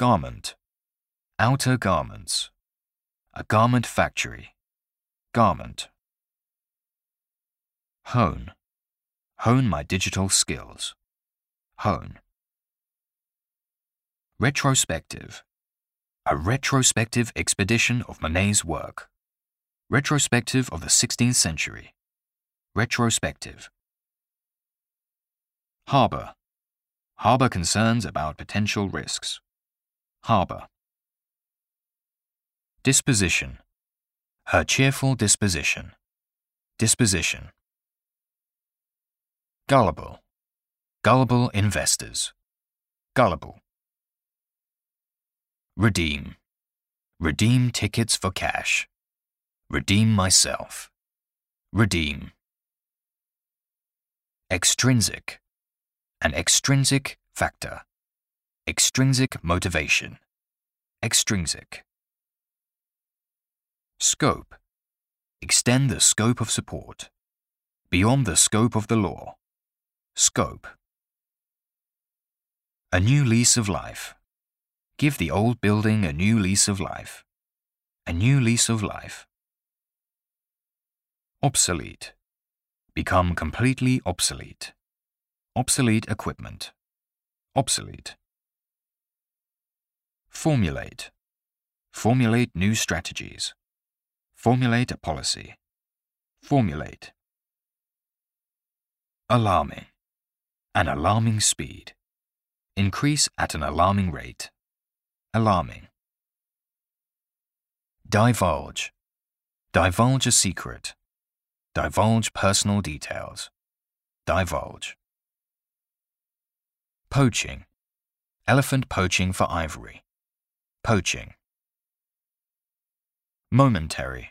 Garment. Outer garments. A garment factory. Garment. Hone. Hone my digital skills. Hone. Retrospective. A retrospective expedition of Monet's work. Retrospective of the 16th century. Retrospective. Harbor. Harbor concerns about potential risks. Harbor. Disposition. Her cheerful disposition. Disposition. Gullible. Gullible investors. Gullible. Redeem. Redeem tickets for cash. Redeem myself. Redeem. Extrinsic. An extrinsic factor. Extrinsic motivation. Extrinsic. Scope. Extend the scope of support. Beyond the scope of the law. Scope. A new lease of life. Give the old building a new lease of life. A new lease of life. Obsolete. Become completely obsolete. Obsolete equipment. Obsolete. Formulate. Formulate new strategies. Formulate a policy. Formulate. Alarming. An alarming speed. Increase at an alarming rate. Alarming. Divulge. Divulge a secret. Divulge personal details. Divulge. Poaching. Elephant poaching for ivory. Poaching. Momentary.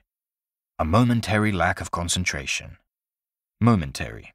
A momentary lack of concentration. Momentary.